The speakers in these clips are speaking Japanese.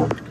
Podcast.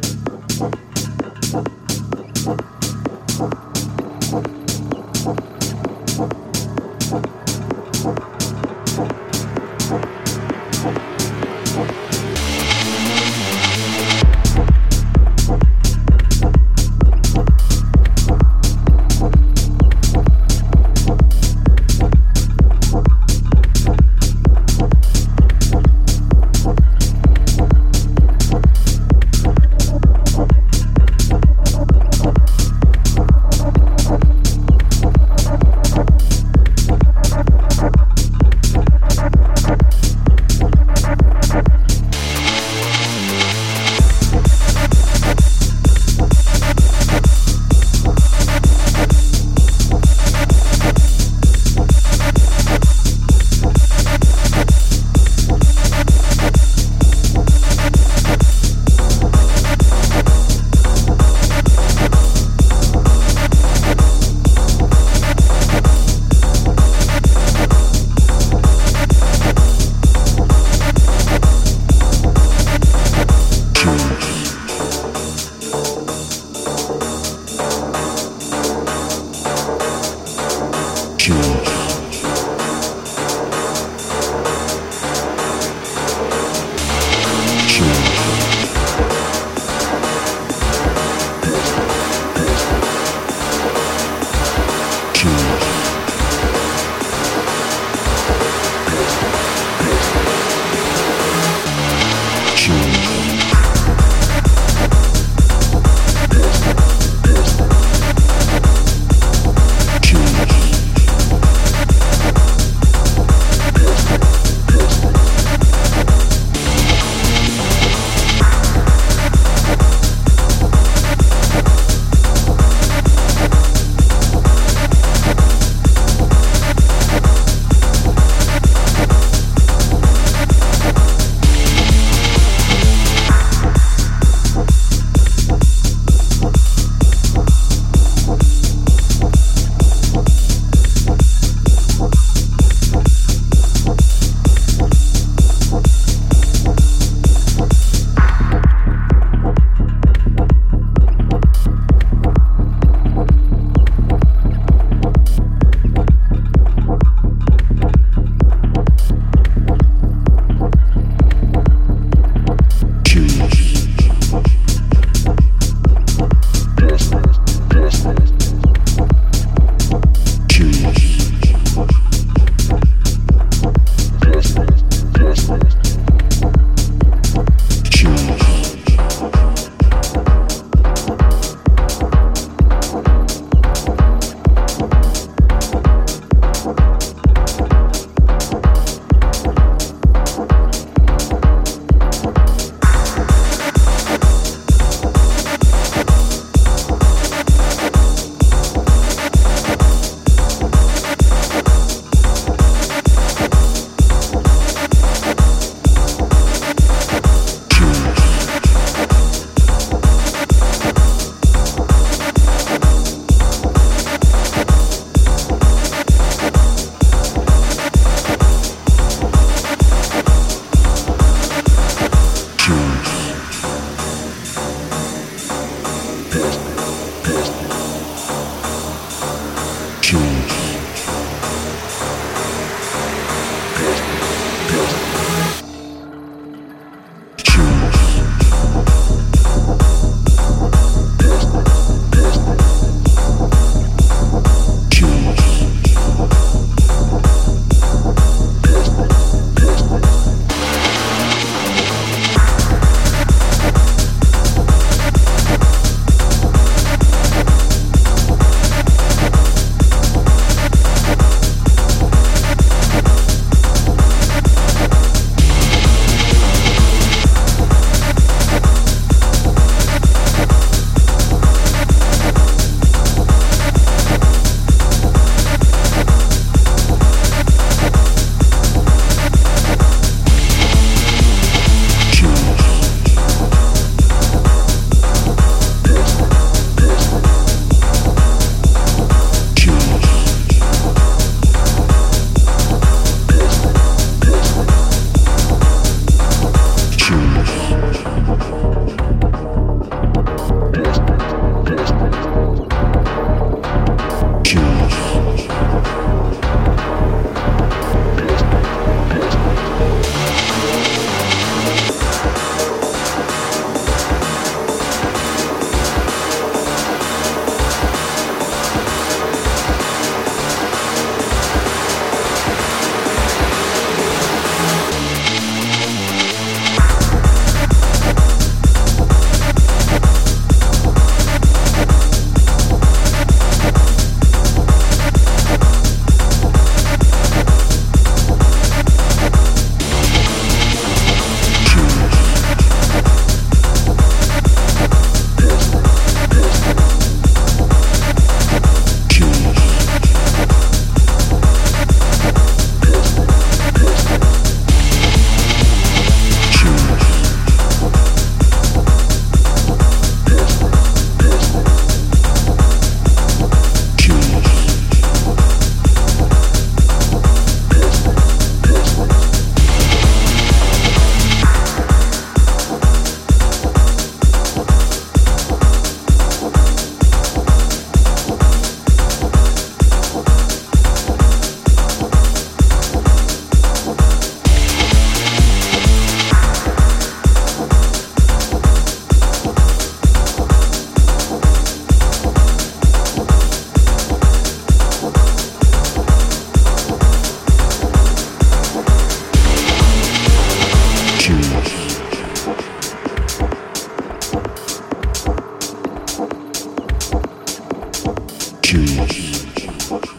choose.